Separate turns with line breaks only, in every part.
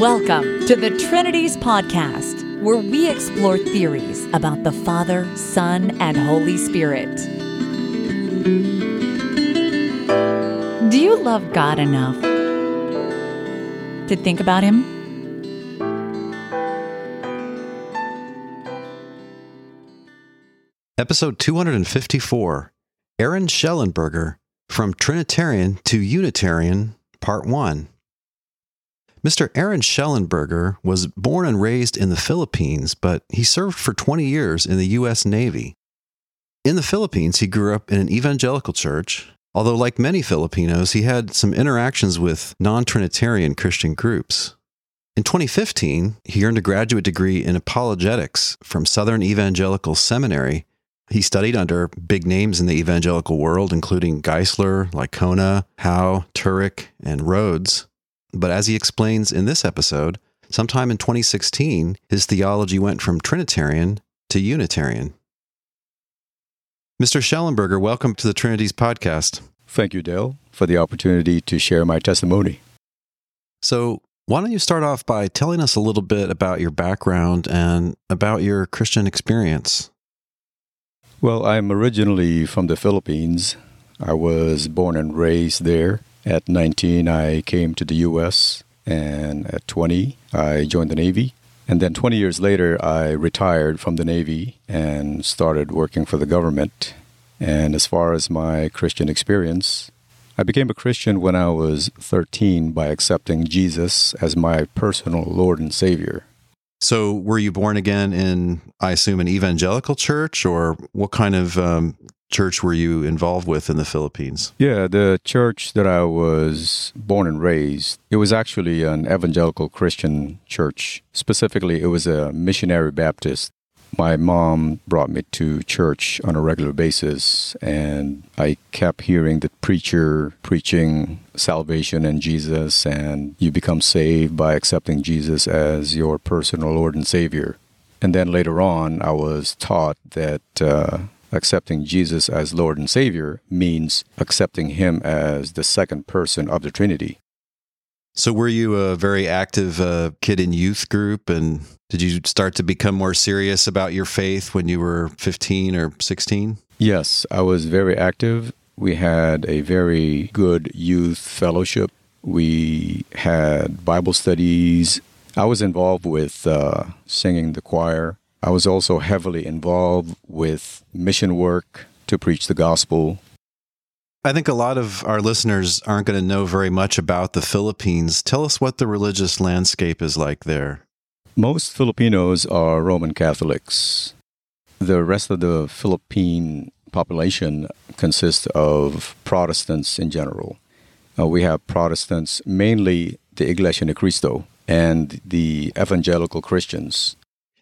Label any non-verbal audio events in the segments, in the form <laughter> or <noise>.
Welcome to the Trinities Podcast, where we explore theories about the Father, Son, and Holy Spirit. Do you love God enough to think about Him?
Episode 254 Aaron Schellenberger From Trinitarian to Unitarian, Part 1. Mr. Aaron Schellenberger was born and raised in the Philippines, but he served for 20 years in the U.S. Navy. In the Philippines, he grew up in an evangelical church, although, like many Filipinos, he had some interactions with non Trinitarian Christian groups. In 2015, he earned a graduate degree in apologetics from Southern Evangelical Seminary he studied under big names in the evangelical world, including Geisler, Licona, Howe, Turek, and Rhodes. But as he explains in this episode, sometime in 2016, his theology went from Trinitarian to Unitarian. Mr. Schellenberger, welcome to the Trinities podcast.
Thank you, Dale, for the opportunity to share my testimony.
So, why don't you start off by telling us a little bit about your background and about your Christian experience?
Well, I'm originally from the Philippines. I was born and raised there. At 19, I came to the U.S., and at 20, I joined the Navy. And then 20 years later, I retired from the Navy and started working for the government. And as far as my Christian experience, I became a Christian when I was 13 by accepting Jesus as my personal Lord and Savior.
So, were you born again in, I assume, an evangelical church, or what kind of um, church were you involved with in the Philippines?
Yeah, the church that I was born and raised, it was actually an evangelical Christian church. Specifically, it was a missionary Baptist my mom brought me to church on a regular basis, and I kept hearing the preacher preaching salvation and Jesus, and you become saved by accepting Jesus as your personal Lord and Savior. And then later on, I was taught that uh, accepting Jesus as Lord and Savior means accepting Him as the second person of the Trinity.
So, were you a very active uh, kid in youth group? And did you start to become more serious about your faith when you were 15 or 16?
Yes, I was very active. We had a very good youth fellowship. We had Bible studies. I was involved with uh, singing the choir. I was also heavily involved with mission work to preach the gospel
I think a lot of our listeners aren't going to know very much about the Philippines. Tell us what the religious landscape is like there.
Most Filipinos are Roman Catholics. The rest of the Philippine population consists of Protestants in general. Uh, we have Protestants, mainly the Iglesia Ni Cristo, and the evangelical Christians.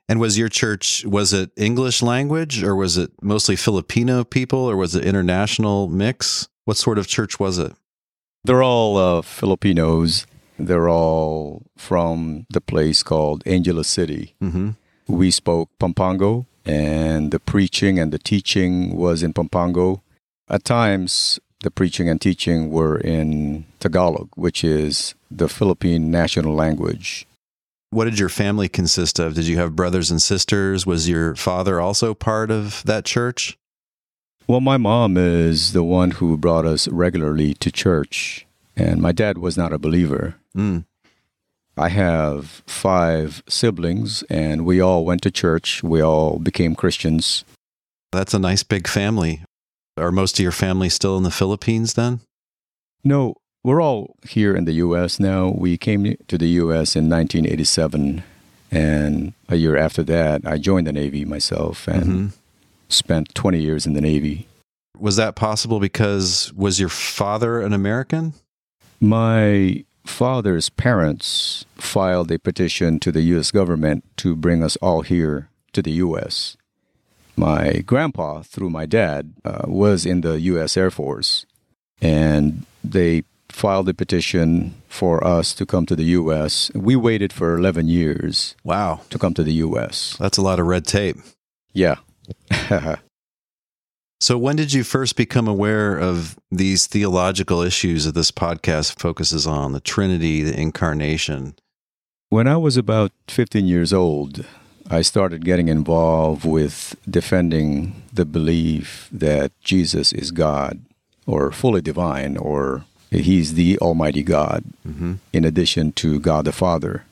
And was your church was it English language or was it mostly Filipino people or was it international mix? What sort of church was it?
They're all uh, Filipinos. They're all from the place called Angeles City. Mm-hmm. We spoke Pampango, and the preaching and the teaching was in Pampango. At times, the preaching and teaching were in Tagalog, which is the Philippine national language.
What did your family consist of? Did you have brothers and sisters? Was your father also part of that church?
Well, my mom is the one who brought us regularly to church, and my dad was not a believer. Mm. I have five siblings, and we all went to church. We all became Christians.
That's a nice big family. Are most of your family still in the Philippines then?
No, we're all here in the U.S. now. We came to the U.S. in 1987, and a year after that, I joined the Navy myself. And mm-hmm spent 20 years in the Navy.
Was that possible because was your father an American?
My father's parents filed a petition to the U.S. government to bring us all here to the U.S. My grandpa, through my dad, uh, was in the U.S. Air Force, and they filed a petition for us to come to the U.S. We waited for 11 years.
Wow.
To come to the U.S.
That's a lot of red tape.
Yeah. <laughs>
so, when did you first become aware of these theological issues that this podcast focuses on the Trinity, the incarnation?
When I was about 15 years old, I started getting involved with defending the belief that Jesus is God or fully divine or he's the Almighty God
Mm-hmm.
in addition to God the Father.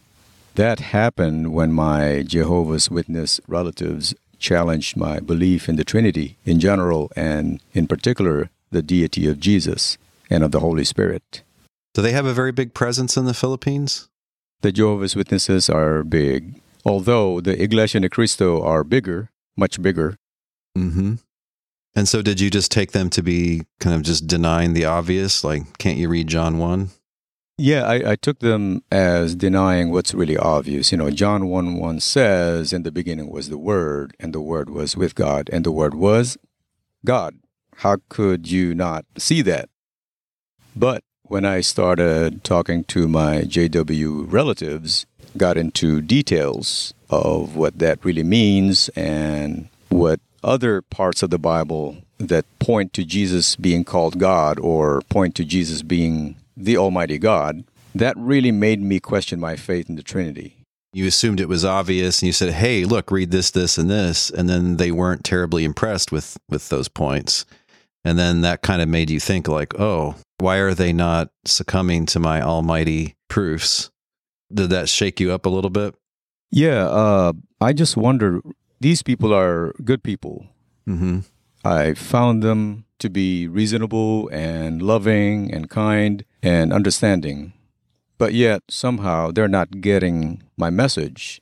That happened when my Jehovah's Witness relatives challenged my belief in the Trinity in general and in particular the deity of Jesus and of the Holy Spirit.
Do they have a very big presence in the Philippines?
The Jehovah's Witnesses are big, although the Iglesia Ni Cristo are bigger, much bigger.
Mm-hmm. And so, did you just take them to be kind of just denying the obvious? Like, can't you read John 1?
Yeah, I, I took them as denying what's really obvious. You know, John 1 1 says, In the beginning was the Word, and the Word was with God, and the Word was God. How could you not see that? But when I started talking to my JW relatives, got into details of what that really means and what other parts of the Bible that point to Jesus being called God or point to Jesus being the Almighty God, that really made me question my faith in the Trinity.
You assumed it was obvious, and you said, "Hey, look, read this, this, and this," and then they weren't terribly impressed with with those points, and then that kind of made you think, like, "Oh, why are they not succumbing to my almighty proofs?" Did that shake you up a little bit?
Yeah, uh, I just wonder these people are good people.
Mm-hmm.
I found them to be reasonable and loving and kind and understanding. But yet, somehow, they're not getting my message.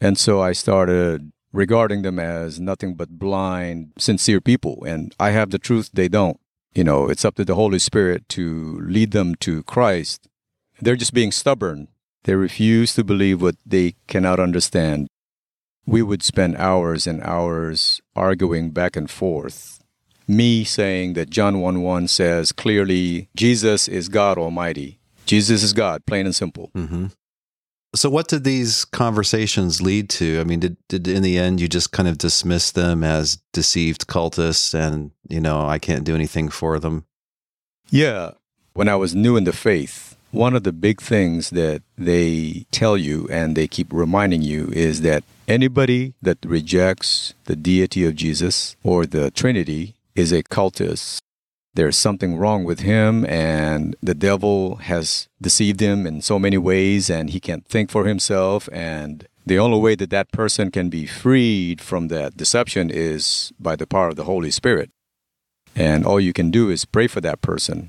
And so I started regarding them as nothing but blind, sincere people. And I have the truth, they don't. You know, it's up to the Holy Spirit to lead them to Christ. They're just being stubborn. They refuse to believe what they cannot understand. We would spend hours and hours arguing back and forth. Me saying that John 1 1 says clearly, Jesus is God Almighty. Jesus is God, plain and simple.
Mm-hmm. So, what did these conversations lead to? I mean, did did in the end you just kind of dismiss them as deceived cultists, and you know, I can't do anything for them?
Yeah. When I was new in the faith, one of the big things that they tell you and they keep reminding you is that anybody that rejects the deity of Jesus or the Trinity is a cultist. There's something wrong with him, and the devil has deceived him in so many ways, and he can't think for himself. And the only way that that person can be freed from that deception is by the power of the Holy Spirit. And all you can do is pray for that person.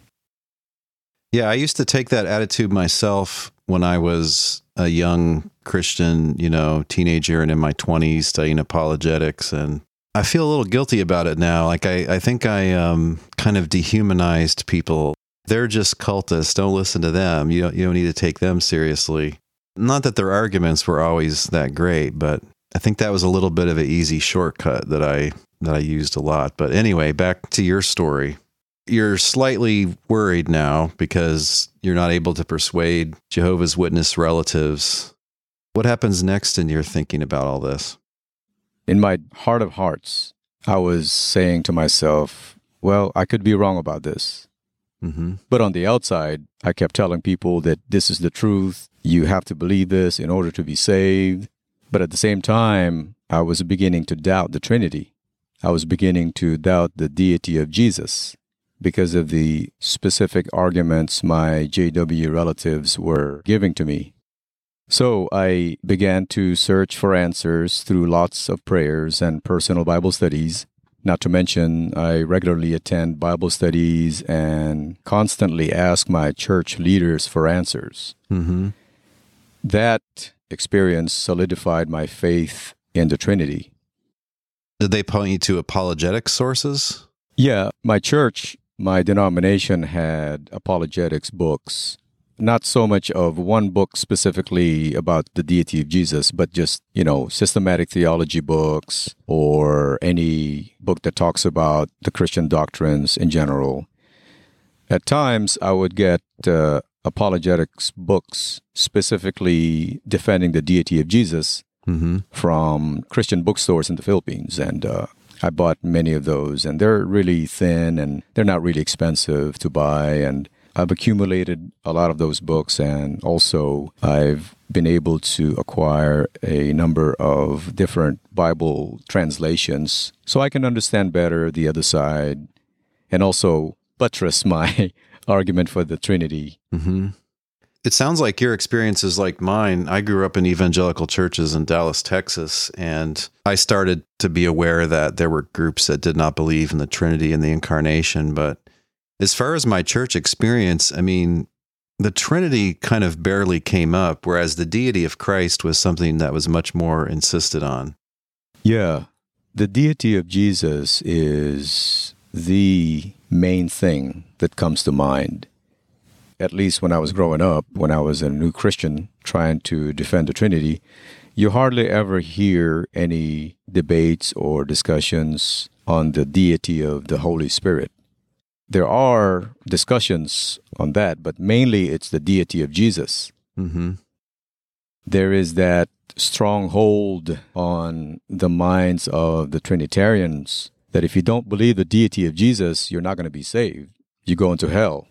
Yeah, I used to take that attitude myself when I was a young Christian, you know, teenager and in my 20s studying apologetics. And I feel a little guilty about it now. Like, I, I think I um, kind of dehumanized people. They're just cultists. Don't listen to them. You don't, you don't need to take them seriously. Not that their arguments were always that great, but I think that was a little bit of an easy shortcut that I that I used a lot. But anyway, back to your story you're slightly worried now because you're not able to persuade Jehovah's Witness relatives. What happens next in your thinking about all this?
In my heart of hearts, I was saying to myself, well, I could be wrong about this.
Mm-hmm.
But on the outside, I kept telling people that this is the truth. You have to believe this in order to be saved. But at the same time, I was beginning to doubt the Trinity. I was beginning to doubt the deity of Jesus because of the specific arguments my JW relatives were giving to me. So I began to search for answers through lots of prayers and personal Bible studies. Not to mention, I regularly attend Bible studies and constantly ask my church leaders for answers.
Mm-hmm.
That experience solidified my faith in the Trinity.
Did they point you to apologetic sources?
Yeah, my church my denomination had apologetics books. Not so much of one book specifically about the deity of Jesus, but just, you know, systematic theology books or any book that talks about the Christian doctrines in general. At times, I would get uh, apologetics books specifically defending the deity of Jesus
mm-hmm.
from Christian bookstores in the Philippines. And uh, I bought many of those, and they're really thin and they're not really expensive to buy. And I've accumulated a lot of those books, and also I've been able to acquire a number of different Bible translations so I can understand better the other side and also buttress <laughs> my argument for the Trinity.
Mm-hmm. It sounds like your experience is like mine. I grew up in evangelical churches in Dallas, Texas, and I started to be aware that there were groups that did not believe in the Trinity and the incarnation. But as far as my church experience, I mean, the Trinity kind of barely came up, whereas the deity of Christ was something that was much more insisted on.
Yeah. The deity of Jesus is the main thing that comes to mind at least when I was growing up, when I was a new Christian trying to defend the Trinity, you hardly ever hear any debates or discussions on the deity of the Holy Spirit. There are discussions on that, but mainly it's the deity of Jesus.
Mm-hmm.
There is that stronghold on the minds of the Trinitarians that if you don't believe the deity of Jesus, you're not going to be saved. You go into hell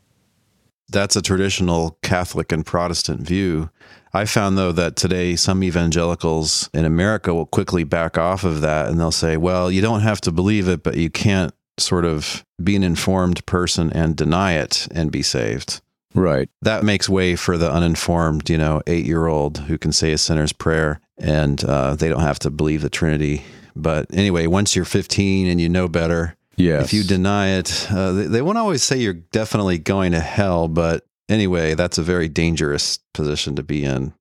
that's a traditional Catholic and Protestant view. I found, though, that today some evangelicals in America will quickly back off of that and they'll say, well, you don't have to believe it, but you can't sort of be an informed person and deny it and be saved.
Right.
That makes way for the uninformed, you know, eight year old who can say a sinner's prayer and uh, they don't have to believe the Trinity. But anyway, once you're 15 and you know better,
Yes.
If you deny it, uh, they, they won't always say you're definitely going to hell, but anyway, that's a very dangerous position to be in.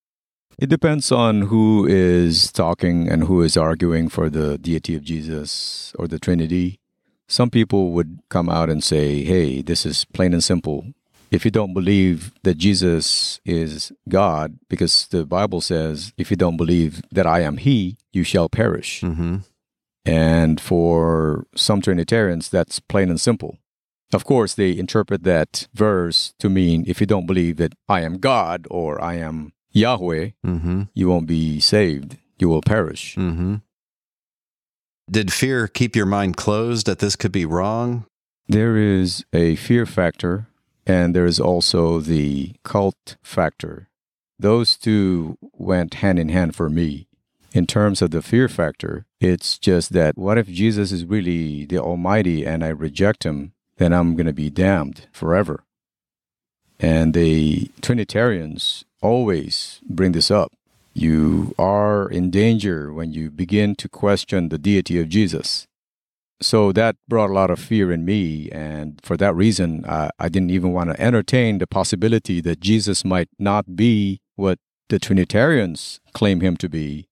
It depends on who is talking and who is arguing for the deity of Jesus or the Trinity. Some people would come out and say, hey, this is plain and simple. If you don't believe that Jesus is God, because the Bible says, if you don't believe that I am He, you shall perish.
Mm-hmm.
And for some Trinitarians, that's plain and simple. Of course, they interpret that verse to mean if you don't believe that I am God or I am Yahweh,
mm-hmm.
you won't be saved. You will perish.
Mm-hmm. Did fear keep your mind closed that this could be wrong?
There is a fear factor, and there is also the cult factor. Those two went hand in hand for me in terms of the fear factor, it's just that what if Jesus is really the Almighty and I reject him, then I'm going to be damned forever. And the Trinitarians always bring this up. You are in danger when you begin to question the deity of Jesus. So that brought a lot of fear in me. And for that reason, I, I didn't even want to entertain the possibility that Jesus might not be what the Trinitarians claim him to be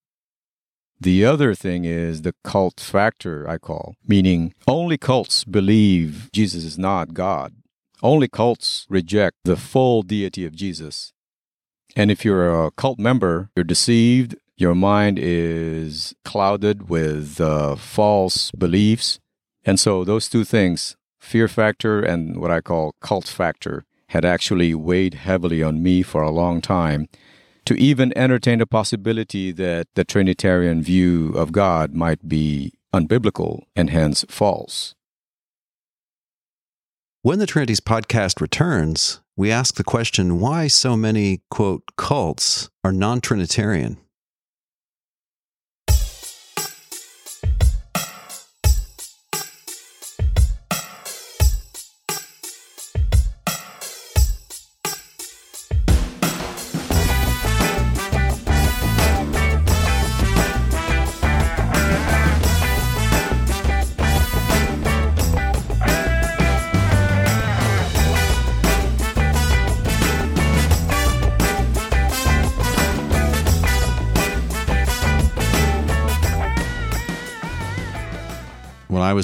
the other thing is the cult factor, I call, meaning only cults believe Jesus is not God. Only cults reject the full deity of Jesus. And if you're a cult member, you're deceived, your mind is clouded with uh, false beliefs. And so those two things, fear factor and what I call cult factor, had actually weighed heavily on me for a long time to even entertain the possibility that the Trinitarian view of God might be unbiblical and hence false.
When the Trinities podcast returns, we ask the question why so many, quote, cults are non Trinitarian.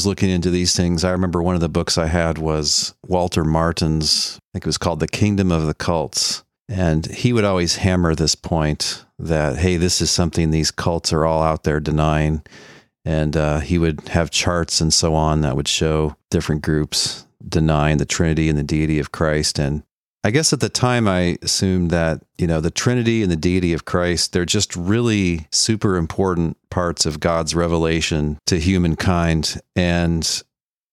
Looking into these things, I remember one of the books I had was Walter Martin's, I think it was called The Kingdom of the Cults. And he would always hammer this point that, hey, this is something these cults are all out there denying. And uh, he would have charts and so on that would show different groups denying the Trinity and the deity of Christ. And I guess at the time I assumed that, you know, the Trinity and the deity of Christ, they're just really super important parts of God's revelation to humankind. And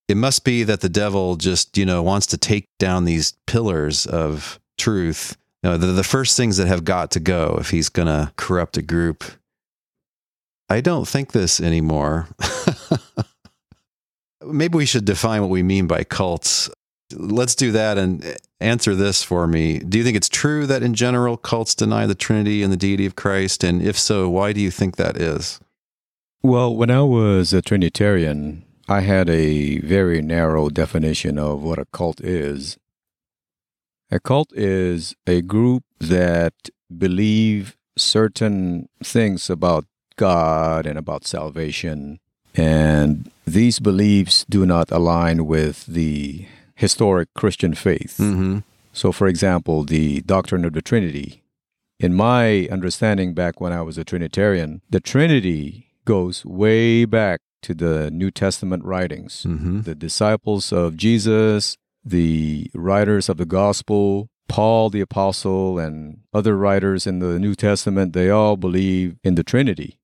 it must be that the devil just, you know, wants to take down these pillars of truth you know, the, the first things that have got to go if he's going to corrupt a group. I don't think this anymore. <laughs> Maybe we should define what we mean by cults. Let's do that and answer this for me. Do you think it's true that in general cults deny the Trinity and the deity of Christ? And if so, why do you think that is?
Well, when I was a Trinitarian, I had a very narrow definition of what a cult is. A cult is a group that believe certain things about God and about salvation, and these beliefs do not align with the historic Christian faith.
Mm-hmm.
So, for example, the doctrine of the Trinity. In my understanding, back when I was a Trinitarian, the Trinity goes way back to the New Testament writings.
Mm-hmm.
The disciples of Jesus, the writers of the gospel, Paul the apostle, and other writers in the New Testament, they all believe in the Trinity.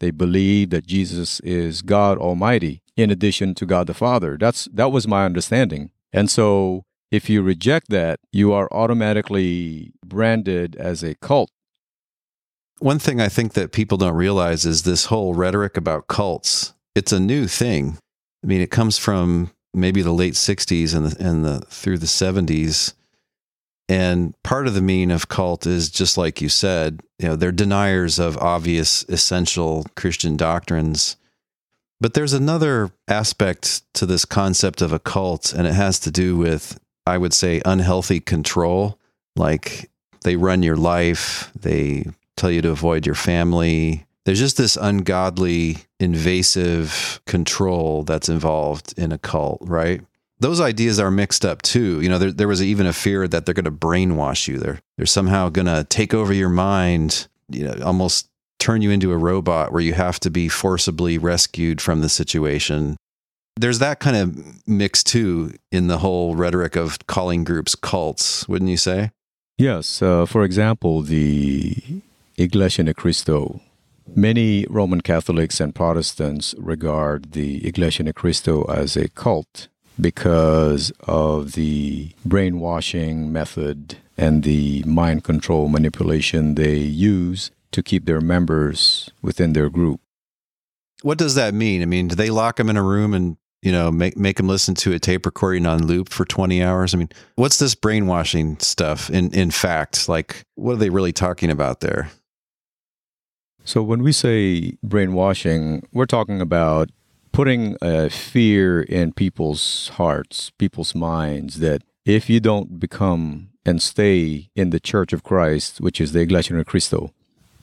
They believe that Jesus is God Almighty in addition to God the Father. That's that was my understanding. And so if you reject that, you are automatically branded as a cult.
One thing I think that people don't realize is this whole rhetoric about cults. It's a new thing. I mean, it comes from maybe the late 60s and the, and the through the 70s. And part of the meaning of cult is just like you said, you know, they're deniers of obvious essential Christian doctrines. But there's another aspect to this concept of a cult, and it has to do with, I would say, unhealthy control. Like they run your life, they tell you to avoid your family. There's just this ungodly, invasive control that's involved in a cult, right? Those ideas are mixed up too. You know, there, there was even a fear that they're going to brainwash you. They're, they're somehow going to take over your mind, you know, almost turn you into a robot where you have to be forcibly rescued from the situation. There's that kind of mix too in the whole rhetoric of calling groups cults, wouldn't you say?
Yes. Uh, for example, the Iglesia Ni Cristo. Many Roman Catholics and Protestants regard the Iglesia Ni Cristo as a cult because of the brainwashing method and the mind control manipulation they use to keep their members within their group.
What does that mean? I mean, do they lock them in a room and you know make make them listen to a tape recording on loop for 20 hours? I mean, what's this brainwashing stuff in in fact? Like what are they really talking about there?
So when we say brainwashing, we're talking about putting a fear in people's hearts, people's minds that if you don't become and stay in the Church of Christ, which is the Iglesia Ni Cristo,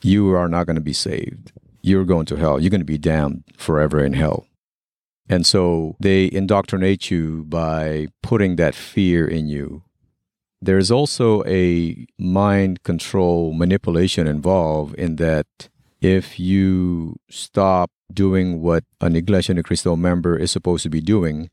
you are not going to be saved. You're going to hell. You're going to be damned forever in hell. And so they indoctrinate you by putting that fear in you. There's also a mind control manipulation involved in that if you stop doing what an Iglesia Ni Cristo member is supposed to be doing,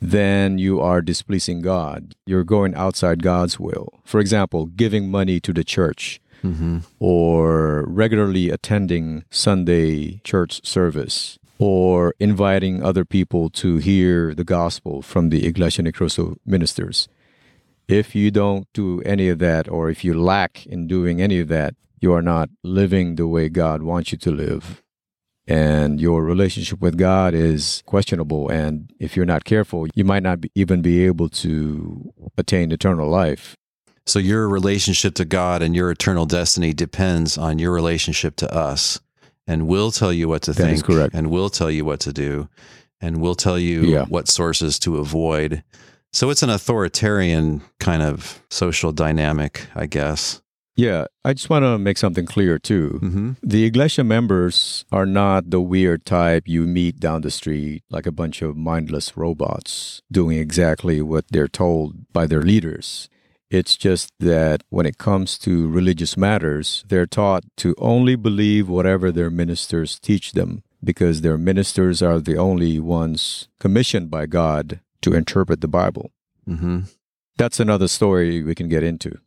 then you are displeasing God. You're going outside God's will. For example, giving money to the church
Mm-hmm.
or regularly attending Sunday church service or inviting other people to hear the gospel from the Iglesia Ni Cristo ministers. If you don't do any of that, or if you lack in doing any of that, you are not living the way God wants you to live. And your relationship with God is questionable. And if you're not careful, you might not be, even be able to attain eternal life.
So your relationship to God and your eternal destiny depends on your relationship to us. And we'll tell you what to
That
think.
correct.
And we'll tell you what to do. And we'll tell you
Yeah.
what sources to avoid. So it's an authoritarian kind of social dynamic, I guess.
Yeah, I just want to make something clear too.
Mm-hmm.
The Iglesia members are not the weird type you meet down the street like a bunch of mindless robots doing exactly what they're told by their leaders. It's just that when it comes to religious matters, they're taught to only believe whatever their ministers teach them because their ministers are the only ones commissioned by God to interpret the Bible.
Mm-hmm.
That's another story we can get into.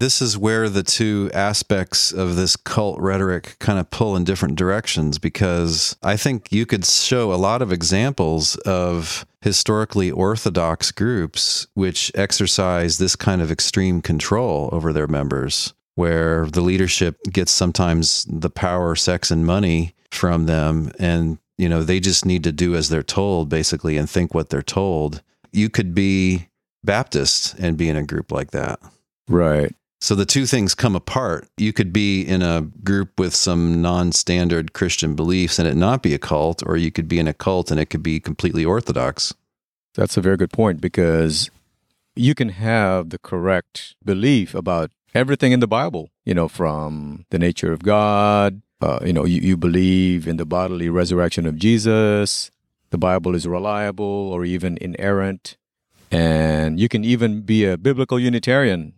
This is where the two aspects of this cult rhetoric kind of pull in different directions because I think you could show a lot of examples of historically orthodox groups which exercise this kind of extreme control over their members, where the leadership gets sometimes the power, sex, and money from them. And, you know, they just need to do as they're told, basically, and think what they're told. You could be Baptist and be in a group like that.
Right.
So the two things come apart. You could be in a group with some non standard Christian beliefs and it not be a cult, or you could be in a cult and it could be completely orthodox.
That's a very good point because you can have the correct belief about everything in the Bible, you know, from the nature of God. Uh, you know, you, you believe in the bodily resurrection of Jesus. The Bible is reliable or even inerrant. And you can even be a biblical Unitarian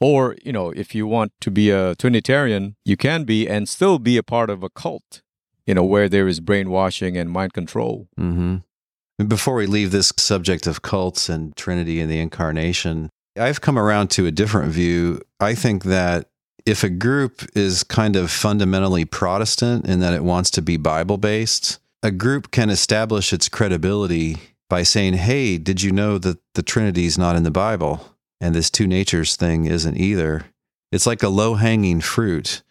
or, you know, if you want to be a Trinitarian, you can be and still be a part of a cult, you know, where there is brainwashing and mind control.
Mm-hmm. Before we leave this subject of cults and Trinity and the incarnation, I've come around to a different view. I think that if a group is kind of fundamentally Protestant in that it wants to be Bible based, a group can establish its credibility by saying, Hey, did you know that the Trinity is not in the Bible? And this two natures thing isn't either. It's like a low hanging fruit,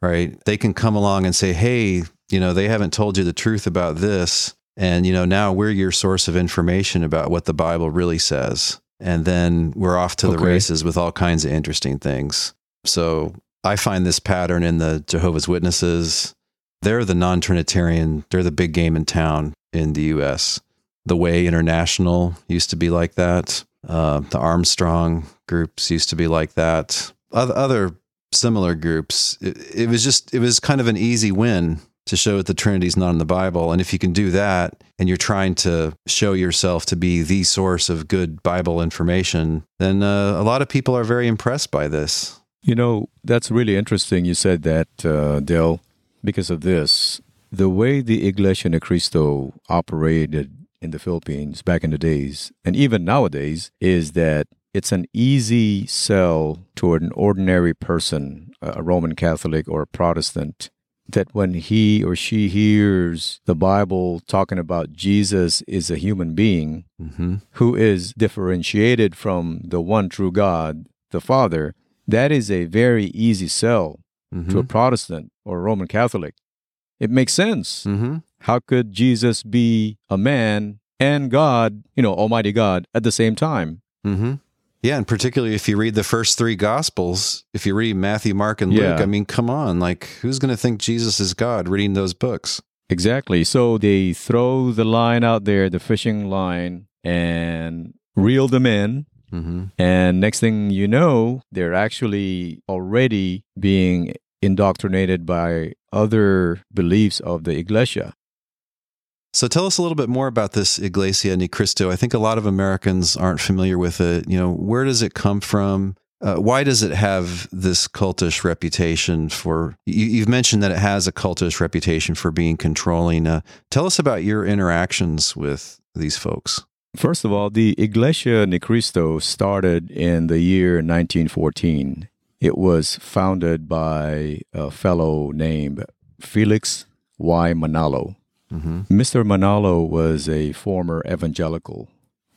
right? They can come along and say, hey, you know, they haven't told you the truth about this. And, you know, now we're your source of information about what the Bible really says. And then we're off to the
Okay.
races with all kinds of interesting things. So I find this pattern in the Jehovah's Witnesses. They're the non Trinitarian, they're the big game in town in the US. The Way International used to be like that. Uh, the Armstrong groups used to be like that. Other, other similar groups. It, it was just, it was kind of an easy win to show that the Trinity's not in the Bible. And if you can do that and you're trying to show yourself to be the source of good Bible information, then uh, a lot of people are very impressed by this.
You know, that's really interesting you said that, uh, Dale, because of this. The way the Iglesia Ni Cristo operated in the Philippines back in the days, and even nowadays, is that it's an easy sell toward an ordinary person, a Roman Catholic or a Protestant, that when he or she hears the Bible talking about Jesus is a human being
Mm-hmm.
who is differentiated from the one true God, the Father, that is a very easy sell
Mm-hmm.
to a Protestant or a Roman Catholic. It makes sense.
mm-hmm.
How could Jesus be a man and God, you know, Almighty God at the same time?
Mm-hmm. Yeah, and particularly if you read the first three Gospels, if you read Matthew, Mark, and Luke, I mean, come on, like who's going to think Jesus is God reading those books?
Exactly. So they throw the line out there, the fishing line, and reel them in.
Mm-hmm.
And next thing you know, they're actually already being indoctrinated by other beliefs of the Iglesia.
So tell us a little bit more about this Iglesia Ni Cristo. I think a lot of Americans aren't familiar with it. You know, where does it come from? Uh, why does it have this cultish reputation for? You, you've mentioned that it has a cultish reputation for being controlling. Uh, tell us about your interactions with these folks.
First of all, the Iglesia Ni Cristo started in the year 1914. It was founded by a fellow named Felix Y. Manalo.
Mm-hmm.
Mr. Manalo was a former evangelical,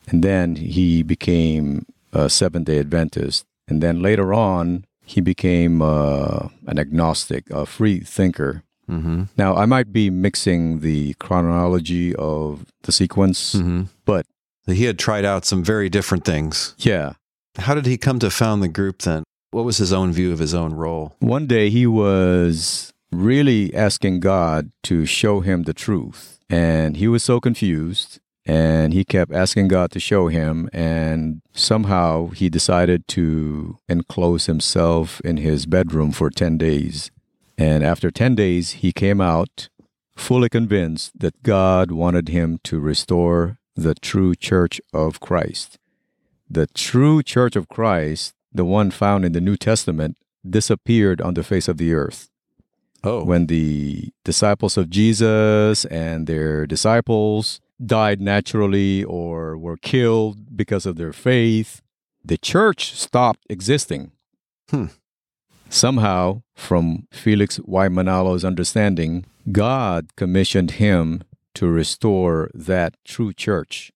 and then he became a Seventh day Adventist. And then later on, he became uh, an agnostic, a free thinker.
Mm-hmm.
Now, I might be mixing the chronology of the sequence,
Mm-hmm.
but
He had tried out some very different things.
yeah.
How did he come to found the group then? What was his own view of his own role?
One day he was really asking God to show him the truth. And he was so confused. And he kept asking God to show him. And somehow he decided to enclose himself in his bedroom for 10 days. And after 10 days, he came out fully convinced that God wanted him to restore the true church of Christ. The true church of Christ, the one found in the New Testament, disappeared on the face of the earth.
Oh,
When the disciples of Jesus and their disciples died naturally or were killed because of their faith, the church stopped existing.
Hmm.
Somehow, from Felix Y. Manalo's understanding, God commissioned him to restore that true church.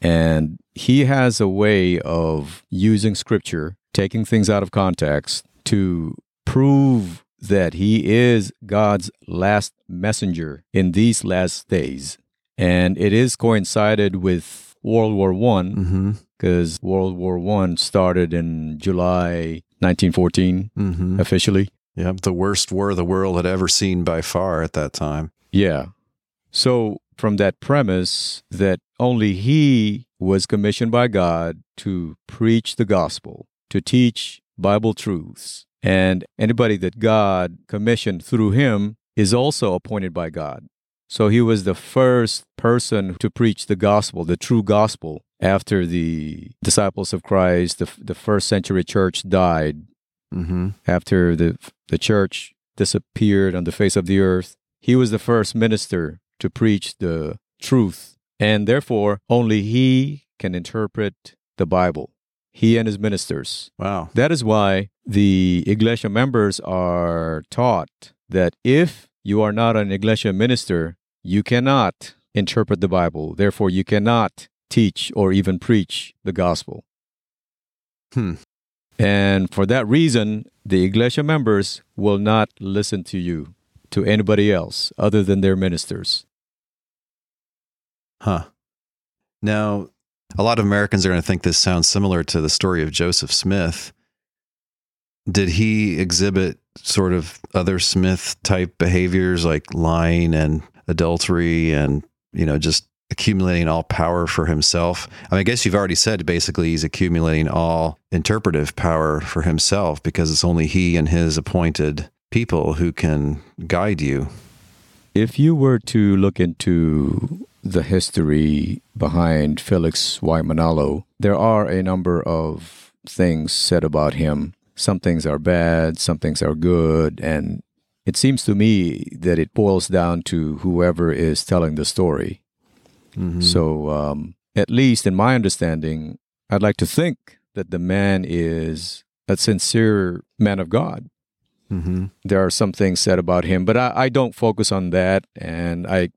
And he has a way of using scripture, taking things out of context to prove that he is God's last messenger in these last days. And it is coincided with World War One
Mm-hmm.
because World War One started in July 1914
Mm-hmm.
officially.
Yep. The worst war the world had ever seen by far at that time.
Yeah. So from that premise that only he was commissioned by God to preach the gospel, to teach Bible truths, and anybody that God commissioned through him is also appointed by God. So he was the first person to preach the gospel, the true gospel, after the disciples of Christ, the, the first century church died,
Mm-hmm.
after the, the church disappeared on the face of the earth. He was the first minister to preach the truth, and therefore only he can interpret the Bible. He and his ministers.
Wow.
That is why the Iglesia members are taught that if you are not an Iglesia minister, you cannot interpret the Bible. Therefore, you cannot teach or even preach the gospel.
Hmm.
And for that reason, the Iglesia members will not listen to you, to anybody else other than their ministers.
Huh. Now, a lot of Americans are going to think this sounds similar to the story of Joseph Smith. Did he exhibit sort of other Smith type behaviors like lying and adultery and, you know, just accumulating all power for himself? I mean, I guess you've already said basically he's accumulating all interpretive power for himself because it's only he and his appointed people who can guide you.
If you were to look into the history behind Felix Y. Manalo, there are a number of things said about him. Some things are bad, some things are good, and it seems to me that it boils down to whoever is telling the story.
Mhm.
So, um, at least in my understanding, I'd like to think that the man is a sincere man of God.
Mhm.
There are some things said about him, but I, I don't focus on that. And I,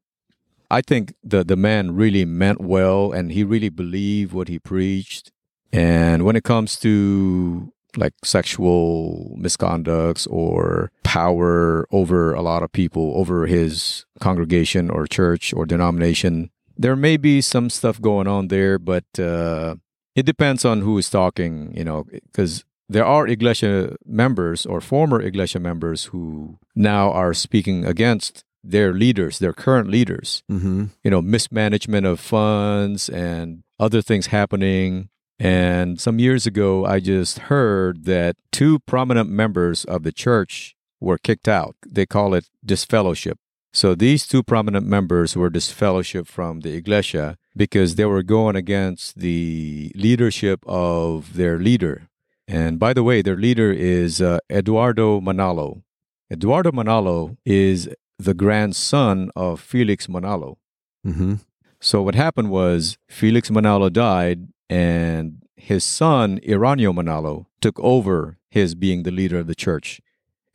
I think the the man really meant well, and he really believed what he preached. And when it comes to like sexual misconducts or power over a lot of people, over his congregation or church or denomination, there may be some stuff going on there, but uh, it depends on who is talking, you know, because there are Iglesia members or former Iglesia members who now are speaking against their leaders, their current leaders,
Mhm.
you know, mismanagement of funds and other things happening. And some years ago, I just heard that two prominent members of the church were kicked out. They call it disfellowship. So these two prominent members were disfellowship from the Iglesia because they were going against the leadership of their leader. And by the way, their leader is uh, Eduardo Manalo. Eduardo Manalo is the grandson of Felix Manalo.
Mhm.
So what happened was Felix Manalo died, and his son Eraño Manalo took over his being the leader of the church.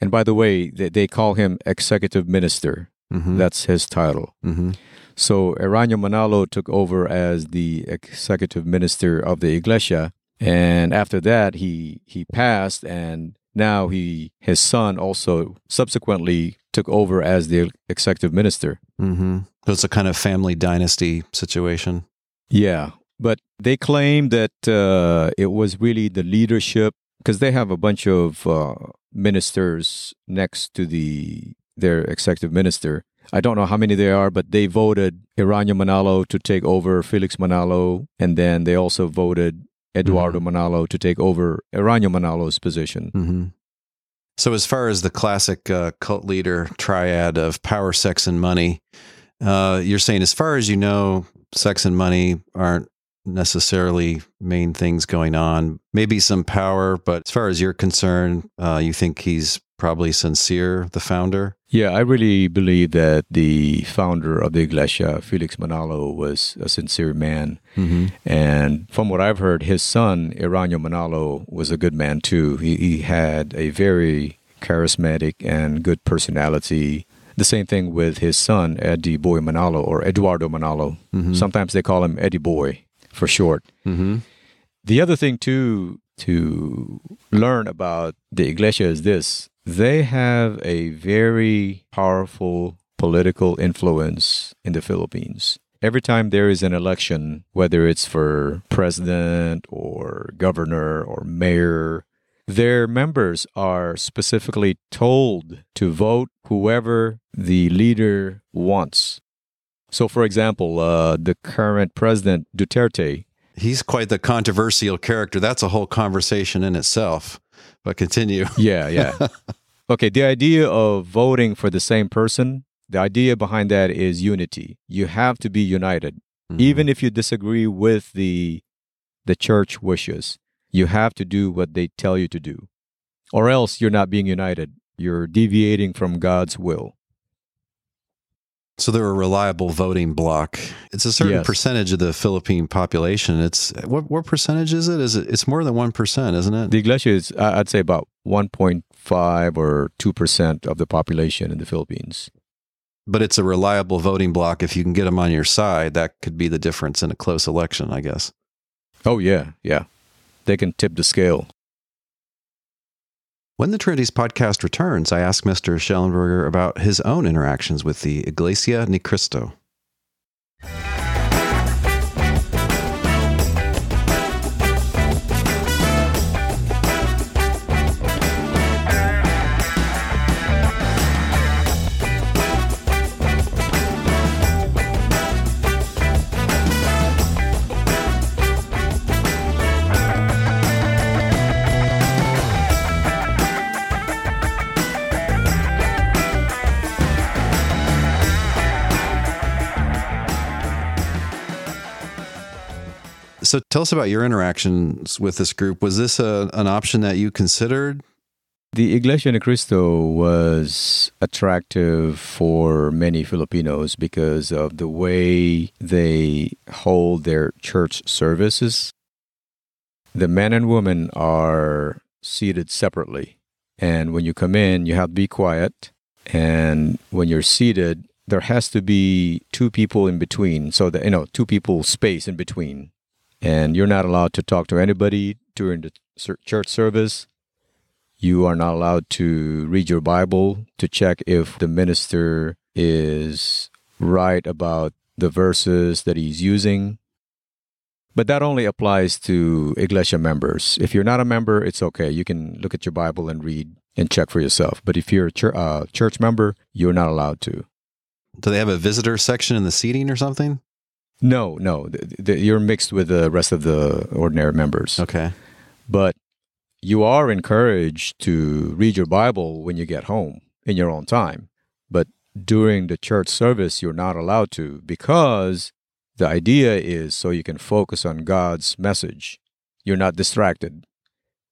And by the way, they, they call him executive minister.
Mhm.
That's his title.
Mhm.
So Eraño Manalo took over as the executive minister of the Iglesia, and after that he he passed, and now he his son also subsequently took over as the executive minister.
Mm-hmm. So it's a kind of family dynasty situation.
Yeah, but they claim that uh, it was really the leadership because they have a bunch of uh, ministers next to the their executive minister. I don't know how many there are, but they voted Eraño Manalo to take over Felix Manalo, and then they also voted Eduardo Manalo to take over Eraño Manalo's position.
Mm-hmm. So, as far as the classic uh, cult leader triad of power, sex, and money, uh, you're saying, as far as you know, sex and money aren't necessarily main things going on. Maybe some power, but as far as you're concerned, uh, you think he's probably sincere, the founder.
Yeah, I really believe that the founder of the Iglesia, Felix Manalo, was a sincere man.
Mm-hmm.
And from what I've heard, his son, Eraño Manalo, was a good man too. He, he had a very charismatic and good personality. The same thing with his son, Eddie Boy Manalo, or Eduardo Manalo.
Mhm.
Sometimes they call him Eddie Boy for short.
Mm-hmm.
The other thing too to learn about the Iglesia is this. They have a very powerful political influence in the Philippines. Every time there is an election, whether it's for president or governor or mayor, their members are specifically told to vote whoever the leader wants. So, for example, uh, the current president, Duterte,
He's quite the controversial character. That's a whole conversation in itself. But continue. <laughs>
Yeah, yeah. okay, the idea of voting for the same person, the idea behind that is unity. You have to be united. Mm-hmm. Even if you disagree with the the church wishes, you have to do what they tell you to do. Or else you're not being united. You're deviating from God's will.
So they're a reliable voting bloc. It's a certain
Yes.
percentage of the Philippine population. It's what what percentage is it? Is it it's more than one percent, isn't it?
The Iglesia is I'd say about 1.5 or 2% of the population in the Philippines.
but it's a reliable voting bloc. If you can get them on your side, that could be the difference in a close election, I guess.
Oh yeah, yeah. They can tip the scale.
When the Trinities podcast returns, I ask Mr. Schellenberger about his own interactions with the Iglesia Ni Cristo. So tell us about your interactions with this group. Was this a, an option that you considered?
The Iglesia Ni Cristo was attractive for many Filipinos because of the way they hold their church services. The men and women are seated separately. And when you come in, you have to be quiet. And when you're seated, there has to be two people in between. So that, you know, two people space in between. And you're not allowed to talk to anybody during the church service. You are not allowed to read your Bible to check if the minister is right about the verses that he's using. But that only applies to Iglesia members. If you're not a member, it's okay. You can look at your Bible and read and check for yourself. But if you're a chur- uh, church member, you're not allowed to.
Do they have a visitor section in the seating or something?
No, no. You're mixed with the rest of the ordinary members.
Okay.
But you are encouraged to read your Bible when you get home in your own time. But during the church service, you're not allowed to because the idea is so you can focus on God's message. You're not distracted.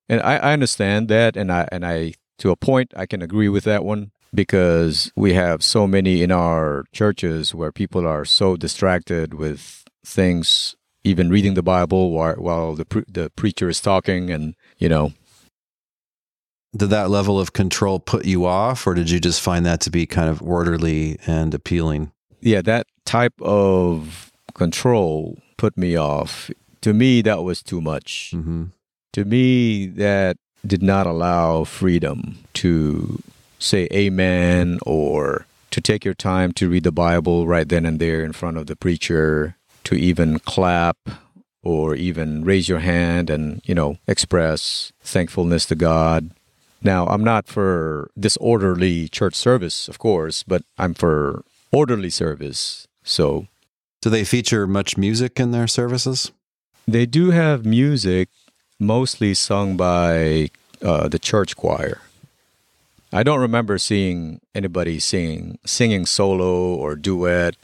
And I, I understand that and I and I to a point I can agree with that one because we have so many in our churches where people are so distracted with things even reading the Bible while, while the pre- the preacher is talking and you know
Did that level of control put you off, or did you just find that to be kind of orderly and appealing?
yeah, that type of control put me off. To me, that was too much.
Mm-hmm.
To me, that did not allow freedom to say amen or to take your time to read the Bible right then and there in front of the preacher, to even clap or even raise your hand and, you know, express thankfulness to God. Now, I'm not for disorderly church service, of course, but I'm for orderly service. So
Do they feature much music in their services?
they do have music, mostly sung by uh, the church choir. I don't remember seeing anybody singing singing solo or duet,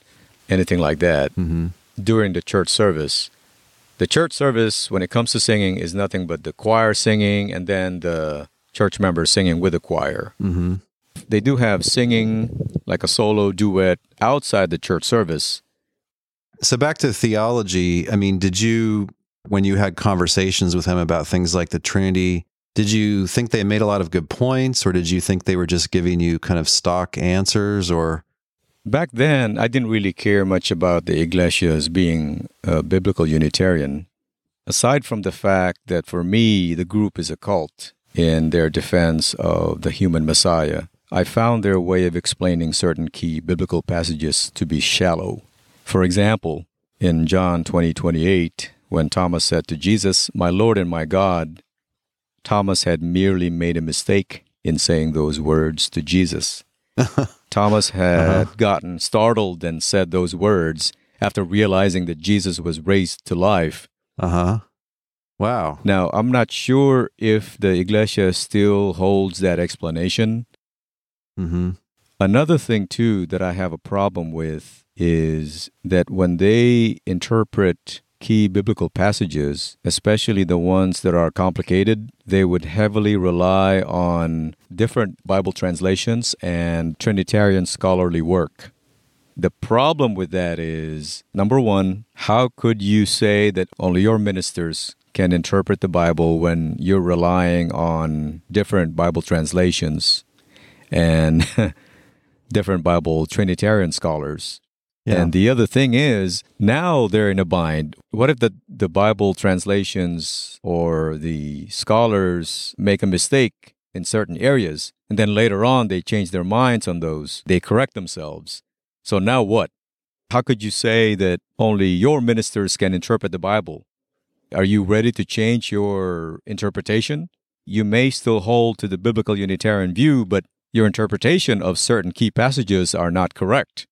anything like that
Mm-hmm.
during the church service. The church service, when it comes to singing, is nothing but the choir singing and then the church members singing with the choir.
Mm-hmm.
They do have singing, like a solo duet, outside the church service.
So back to theology. I mean, did you, when you had conversations with him about things like the Trinity, did you think they made a lot of good points, or did you think they were just giving you kind of stock answers, or?
Back then, I didn't really care much about the Iglesias being a biblical Unitarian, aside from the fact that for me, the group is a cult in their defense of the human Messiah. I found their way of explaining certain key biblical passages to be shallow. For example, in John 20 when Thomas said to Jesus, My Lord and my God, Thomas had merely made a mistake in saying those words to Jesus. <laughs> Thomas had uh-huh. gotten startled and said those words after realizing that Jesus was raised to life.
Uh huh. Wow.
Now, I'm not sure if the Iglesia still holds that explanation.
Mm-hmm.
Another thing, too, that I have a problem with is that when they interpret key biblical passages, especially the ones that are complicated, they would heavily rely on different Bible translations and Trinitarian scholarly work. The problem with that is number one, how could you say that only your ministers can interpret the Bible when you're relying on different Bible translations and <laughs> different Bible Trinitarian scholars? And the other thing is, now they're in a bind. What if the, the Bible translations or the scholars make a mistake in certain areas, and then later on they change their minds on those? They correct themselves. So now what? How could you say that only your ministers can interpret the Bible? Are you ready to change your interpretation? You may still hold to the biblical Unitarian view, but your interpretation of certain key passages are not correct.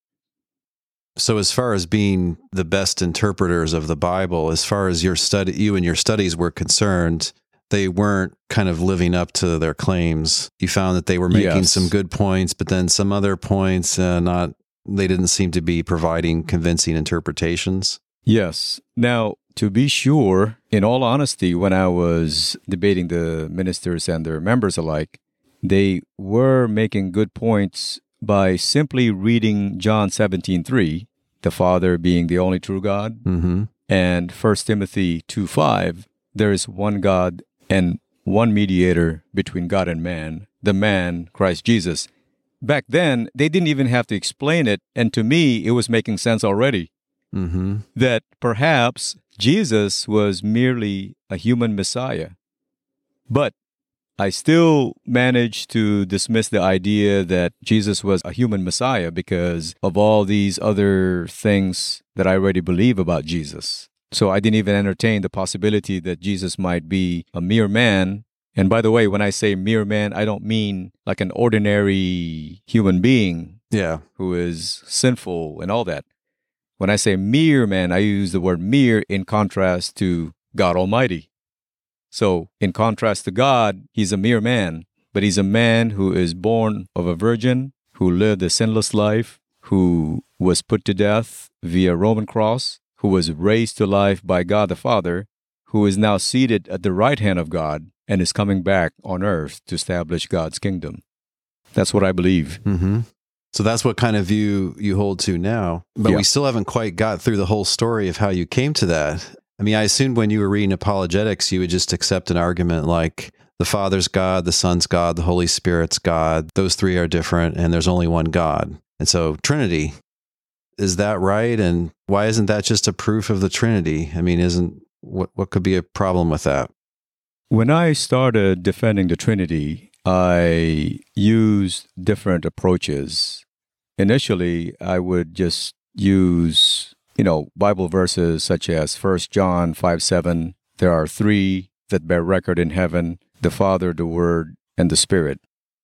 So, as far as being the best interpreters of the Bible, as far as your study, you and your studies were concerned, they weren't kind of living up to their claims. You found that they were making yes. some good points, but then some other points, uh, not they didn't seem to be providing convincing interpretations.
Yes. Now, to be sure, in all honesty, when I was debating the ministers and their members alike, they were making good points by simply reading John 17:3, the Father being the only true God,
mm-hmm.
and 1 Timothy 2:5, there is one God and one mediator between God and man, the man Christ Jesus. Back then, they didn't even have to explain it, and to me, it was making sense already.
Mm-hmm.
That perhaps Jesus was merely a human Messiah. But I still managed to dismiss the idea that Jesus was a human Messiah because of all these other things that I already believe about Jesus. So I didn't even entertain the possibility that Jesus might be a mere man. And by the way, when I say mere man, I don't mean like an ordinary human being
yeah.
who is sinful and all that. When I say mere man, I use the word mere in contrast to God Almighty. So, in contrast to God, he's a mere man, but he's a man who is born of a virgin, who lived a sinless life, who was put to death via Roman cross, who was raised to life by God the Father, who is now seated at the right hand of God and is coming back on earth to establish God's kingdom. That's what I believe.
Mm-hmm. So that's what kind of view you hold to now. But yeah. we still haven't quite got through the whole story of how you came to that. I mean, I assumed when you were reading apologetics, you would just accept an argument like the Father's God, the Son's God, the Holy Spirit's God. Those three are different, and there's only one God. And so, Trinity, is that right? And why isn't that just a proof of the Trinity? I mean, isn't what, what could be a problem with that?
When I started defending the Trinity, I used different approaches. Initially, I would just use you know, Bible verses such as 1 John 5 7, there are three that bear record in heaven the Father, the Word, and the Spirit.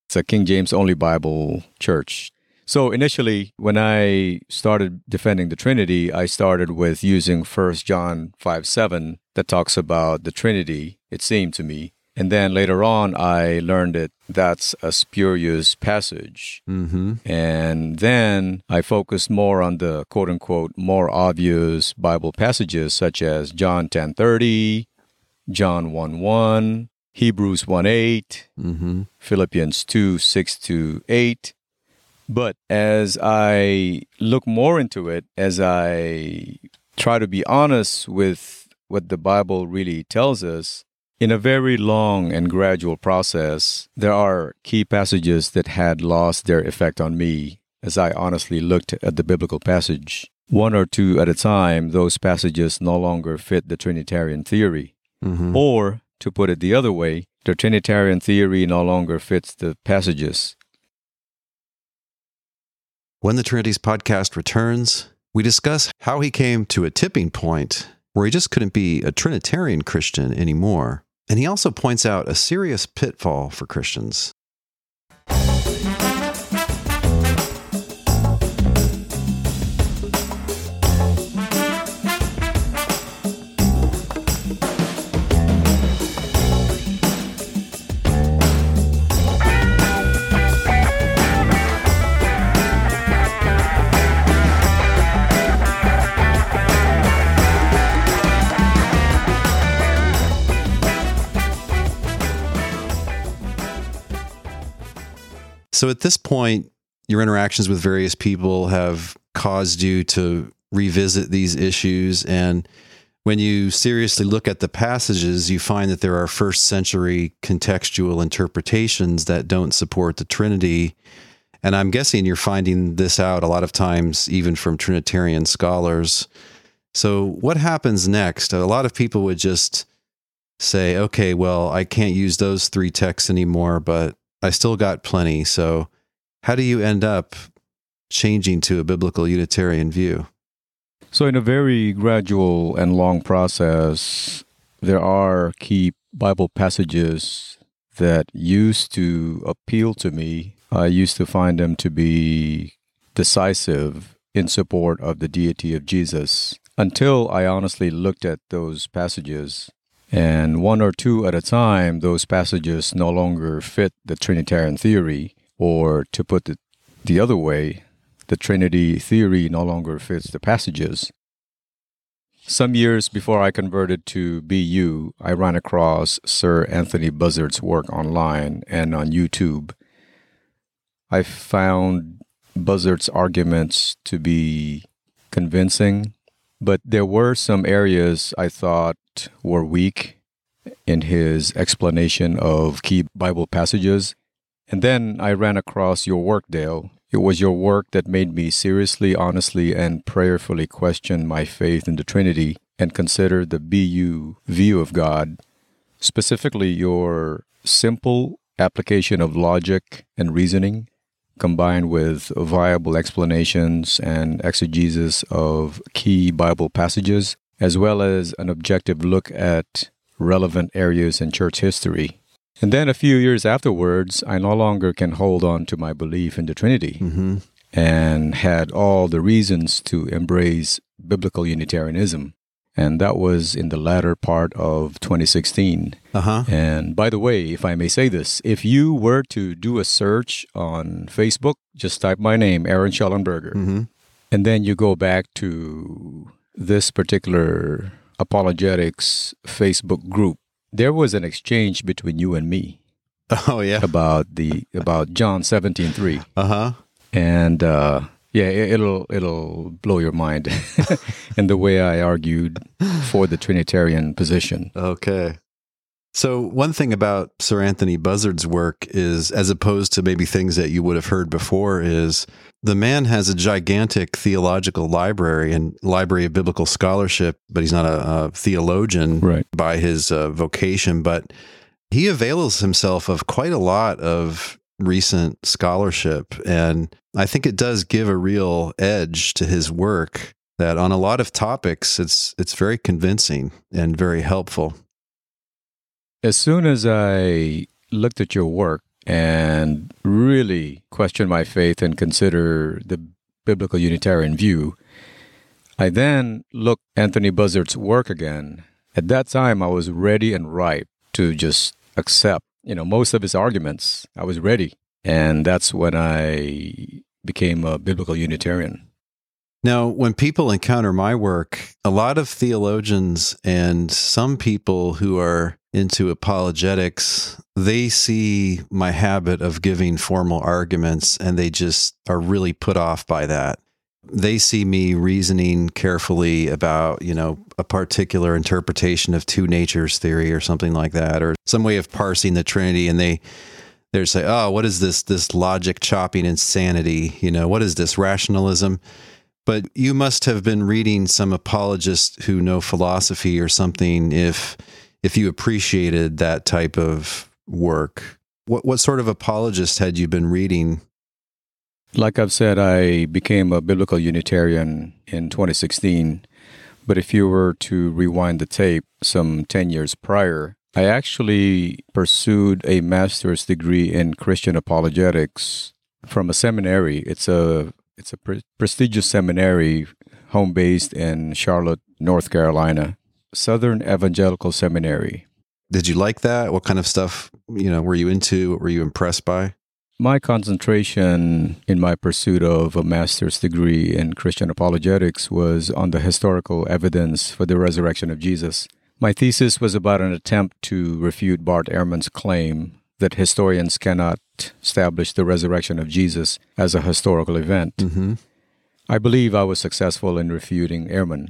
It's a King James only Bible church. So initially, when I started defending the Trinity, I started with using 1 John 5 7 that talks about the Trinity, it seemed to me. And then later on, I learned that that's a spurious passage.
Mm-hmm.
And then I focused more on the quote unquote more obvious Bible passages, such as John 10 30, John 1 1, Hebrews 1 8,
Mm-hmm.
Philippians 2 6 to 8. But as I look more into it, as I try to be honest with what the Bible really tells us, in a very long and gradual process, there are key passages that had lost their effect on me as I honestly looked at the biblical passage. One or two at a time, those passages no longer fit the Trinitarian theory.
Mm-hmm.
Or, to put it the other way, the Trinitarian theory no longer fits the passages.
When the Trinities podcast returns, we discuss how he came to a tipping point where he just couldn't be a Trinitarian Christian anymore. And he also points out a serious pitfall for Christians. So at this point, your interactions with various people have caused you to revisit these issues. And when you seriously look at the passages, you find that there are first century contextual interpretations that don't support the Trinity. And I'm guessing you're finding this out a lot of times, even from Trinitarian scholars. So, what happens next? A lot of people would just say, okay, well, I can't use those three texts anymore, but I still got plenty. So, how do you end up changing to a biblical Unitarian view?
So, in a very gradual and long process, there are key Bible passages that used to appeal to me. I used to find them to be decisive in support of the deity of Jesus until I honestly looked at those passages. And one or two at a time, those passages no longer fit the Trinitarian theory, or to put it the other way, the Trinity theory no longer fits the passages. Some years before I converted to BU, I ran across Sir Anthony Buzzard's work online and on YouTube. I found Buzzard's arguments to be convincing, but there were some areas I thought were weak in his explanation of key Bible passages. And then I ran across your work, Dale. It was your work that made me seriously, honestly, and prayerfully question my faith in the Trinity and consider the BU view of God, specifically your simple application of logic and reasoning combined with viable explanations and exegesis of key Bible passages, as well as an objective look at relevant areas in church history. And then a few years afterwards, I no longer can hold on to my belief in the Trinity
Mm-hmm.
and had all the reasons to embrace biblical Unitarianism. And that was in the latter part of 2016.
Uh huh.
And by the way, if I may say this, if you were to do a search on Facebook, just type my name, Eraño Schellenberger,
Mm-hmm.
and then you go back to this particular apologetics Facebook group, there was an exchange between you and me <laughs>
Oh yeah.
about the about John 17:3.
Uh huh.
And uh yeah, it- it'll it'll blow your mind <laughs> in the way I argued for the Trinitarian position.
Okay. So, one thing about Sir Anthony Buzzard's work is, as opposed to maybe things that you would have heard before, is the man has a gigantic theological library and library of biblical scholarship, but he's not a, a theologian
Right.
by his uh, vocation. But he avails himself of quite a lot of recent scholarship. And I think it does give a real edge to his work that on a lot of topics, it's, it's very convincing and very helpful.
As soon as I looked at your work and really question my faith and consider the biblical Unitarian view, I then looked Anthony Buzzard's work again. At that time, I was ready and ripe to just accept, you know, most of his arguments. I was ready, and that's when I became a biblical Unitarian.
Now, when people encounter my work, a lot of theologians and some people who are into apologetics, they see my habit of giving formal arguments and they just are really put off by that. They see me reasoning carefully about, you know, a particular interpretation of two natures theory or something like that, or some way of parsing the Trinity, and they they say, "Oh, what is this? This logic chopping insanity? You know, what is this rationalism?" But you must have been reading some apologists who know philosophy or something. If if you appreciated that type of work, what what sort of apologist had you been reading?
Like I've said, I became a biblical Unitarian in 2016. But if you were to rewind the tape some 10 years prior, I actually pursued a master's degree in Christian apologetics from a seminary. It's a it's a pre- prestigious seminary home based in Charlotte, North Carolina, Southern Evangelical Seminary.
Did you like that? What kind of stuff, you know, were you into? What were you impressed by?
My concentration in my pursuit of a master's degree in Christian apologetics was on the historical evidence for the resurrection of Jesus. My thesis was about an attempt to refute Bart Ehrman's claim that historians cannot establish the resurrection of Jesus as a historical event.
Mm-hmm.
I believe I was successful in refuting Ehrman.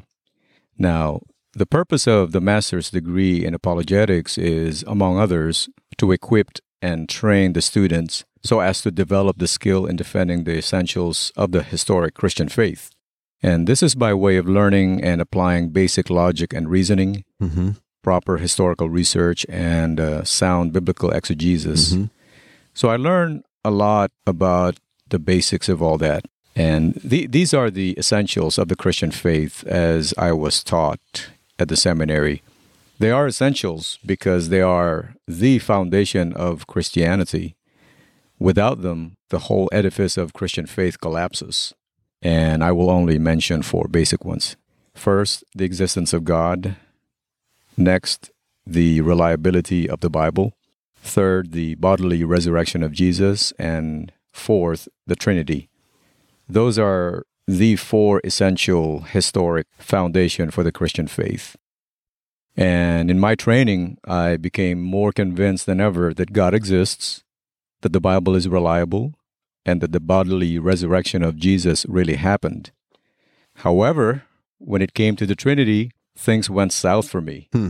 Now, the purpose of the master's degree in apologetics is, among others, to equip and train the students so as to develop the skill in defending the essentials of the historic Christian faith. And this is by way of learning and applying basic logic and reasoning,
Mm-hmm.
proper historical research, and uh, sound biblical exegesis.
Mhm.
So I learned a lot about the basics of all that. And the, these are the essentials of the Christian faith as I was taught at the seminary. They are essentials because they are the foundation of Christianity. Without them, the whole edifice of Christian faith collapses. And I will only mention four basic ones. First, the existence of God. Next, the reliability of the Bible. Third, the bodily resurrection of Jesus. And fourth, the Trinity. Those are the four essential historic foundation for the Christian faith. And in my training, I became more convinced than ever that God exists, that the Bible is reliable, and that the bodily resurrection of Jesus really happened. However, when it came to the Trinity, things went south for me.
Hmm.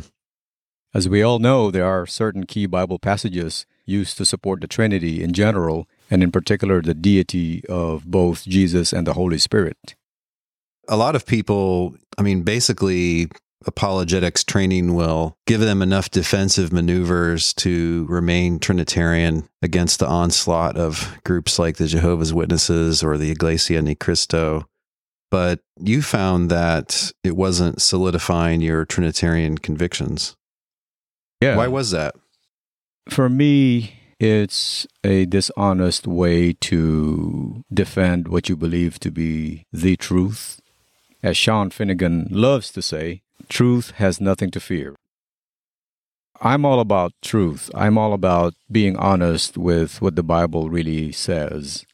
As we all know, there are certain key Bible passages used to support the Trinity in general, and in particular the deity of both Jesus and the Holy Spirit.
A lot of people, I mean, basically, apologetics training will give them enough defensive maneuvers to remain Trinitarian against the onslaught of groups like the Jehovah's Witnesses or the Iglesia Ni Cristo. But you found that it wasn't solidifying your Trinitarian convictions.
Yeah.
Why was that?
For me, it's a dishonest way to defend what you believe to be the truth. As Sean Finnegan loves to say, truth has nothing to fear. I'm all about truth. I'm all about being honest with what the Bible really says.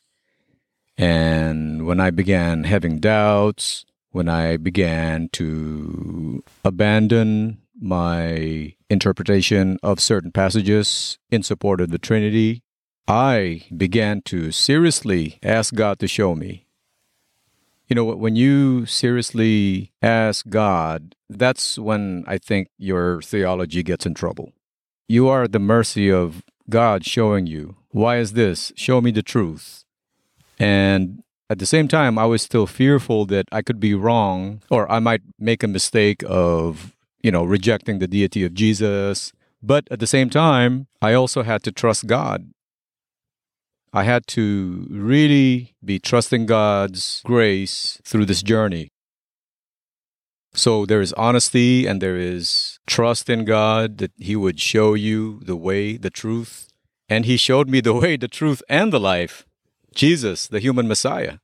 And when I began having doubts, when I began to abandon my interpretation of certain passages in support of the Trinity, I began to seriously ask God to show me. You know, when you seriously ask God, that's when I think your theology gets in trouble. You are at the mercy of God showing you, why is this? Show me the truth. And at the same time, I was still fearful that I could be wrong or I might make a mistake of, you know, rejecting the deity of Jesus. But at the same time, I also had to trust God. I had to really be trusting God's grace through this journey. So there is honesty and there is trust in God that He would show you the way, the truth. And He showed me the <laughs> way, the truth, and the life. Jesus, the human Messiah.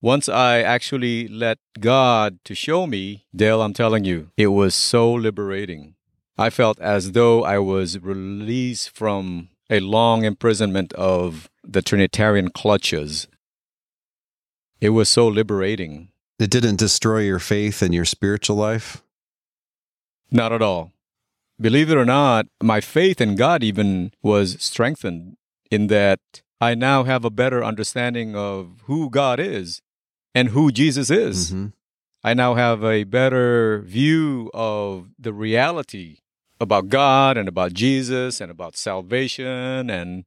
Once I actually let God to show me, Dale, I'm telling you, it was so liberating. I felt as though I was released from a long imprisonment of the Trinitarian clutches. It was so liberating.
It didn't destroy your faith and your spiritual life?
Not at all. believe it or not, my faith in God even was strengthened in that I now have a better understanding of who God is and who Jesus is.
Mhm.
I now have a better view of the reality about God and about Jesus and about salvation. And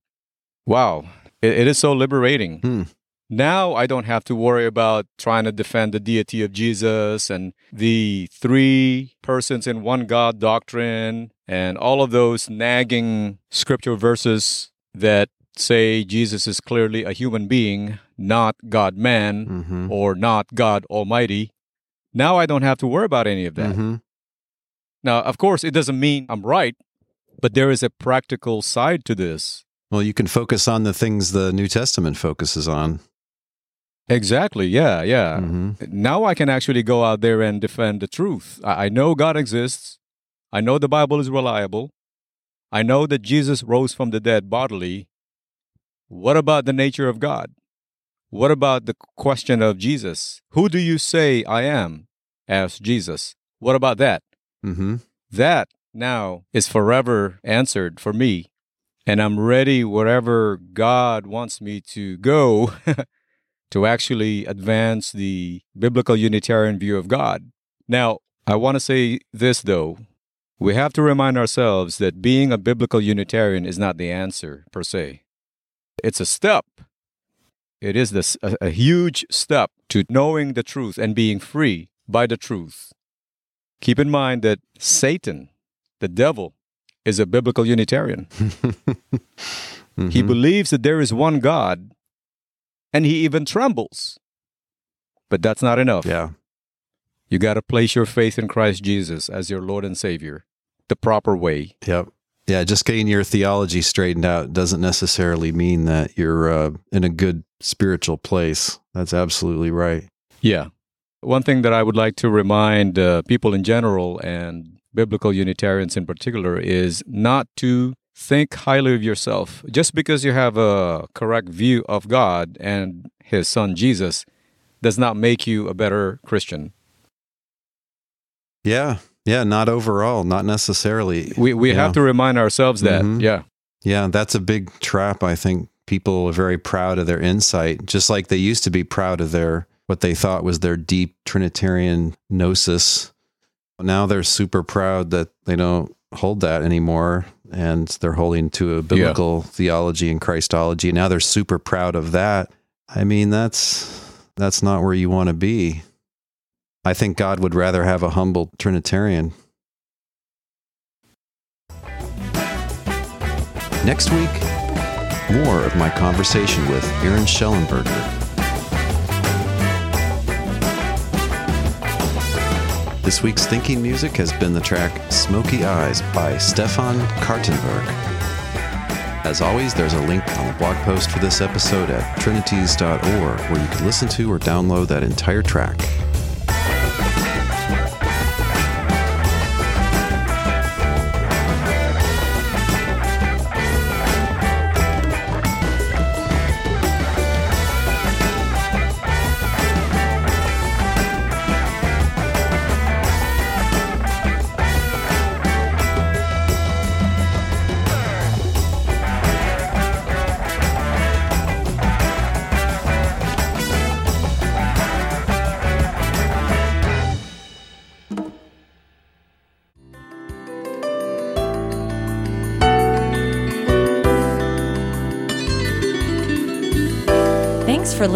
wow, it, it is so liberating.
Hmm.
Now I don't have to worry about trying to defend the deity of Jesus and the three persons in one God doctrine and all of those nagging scripture verses that say Jesus is clearly a human being, not God man
Mhm.
or not God Almighty. Now I don't have to worry about any of that.
Mhm.
Now, of course, it doesn't mean I'm right, but there is a practical side to this.
Well, you can focus on the things the New Testament focuses on.
Exactly. Yeah. Yeah.
Mhm.
Now I can actually go out there and defend the truth. I know God exists. I know the Bible is reliable. I know that Jesus rose from the dead bodily. What about the nature of God? What about the question of Jesus? Who do you say I am? asked Jesus. What about that?
Mm-hmm.
That now is forever answered for me. And I'm ready wherever God wants me to go <laughs> to actually advance the biblical Unitarian view of God. Now, I want to say this though. We have to remind ourselves that being a biblical Unitarian is not the answer per se. It's a step. It is this, a, a huge step to knowing the truth and being free by the truth. Keep in mind that Satan, the devil, is a biblical Unitarian. <laughs> He
Mhm.
believes that there is one God, and he even trembles. But that's not enough.
Yeah.
You got to place your faith in Christ Jesus as your Lord and Savior the proper way.
Yep. Yeah, just getting your theology straightened out doesn't necessarily mean that you're uh, in a good spiritual place. That's absolutely right.
Yeah. One thing that I would like to remind uh, people in general and biblical Unitarians in particular is not to think highly of yourself. Just because you have a correct view of God and His Son Jesus does not make you a better Christian.
Yeah. Yeah, not overall, not necessarily.
We, we
Yeah.
have to remind ourselves that.
Mhm.
Yeah.
Yeah, that's a big trap. I think people are very proud of their insight, just like they used to be proud of their what they thought was their deep Trinitarian gnosis. Now they're super proud that they don't hold that anymore and they're holding to a biblical theology and Christology. Now they're super proud of that. I mean, that's that's not where you want to be. I think God would rather have a humble Trinitarian. Next week, more of my conversation with Eraño Schellenberger. This week's thinking music has been the track Smoky Eyes by Stefan Kartenberg. As always, there's a link on the blog post for this episode at trinities.org where you can listen to or download that entire track.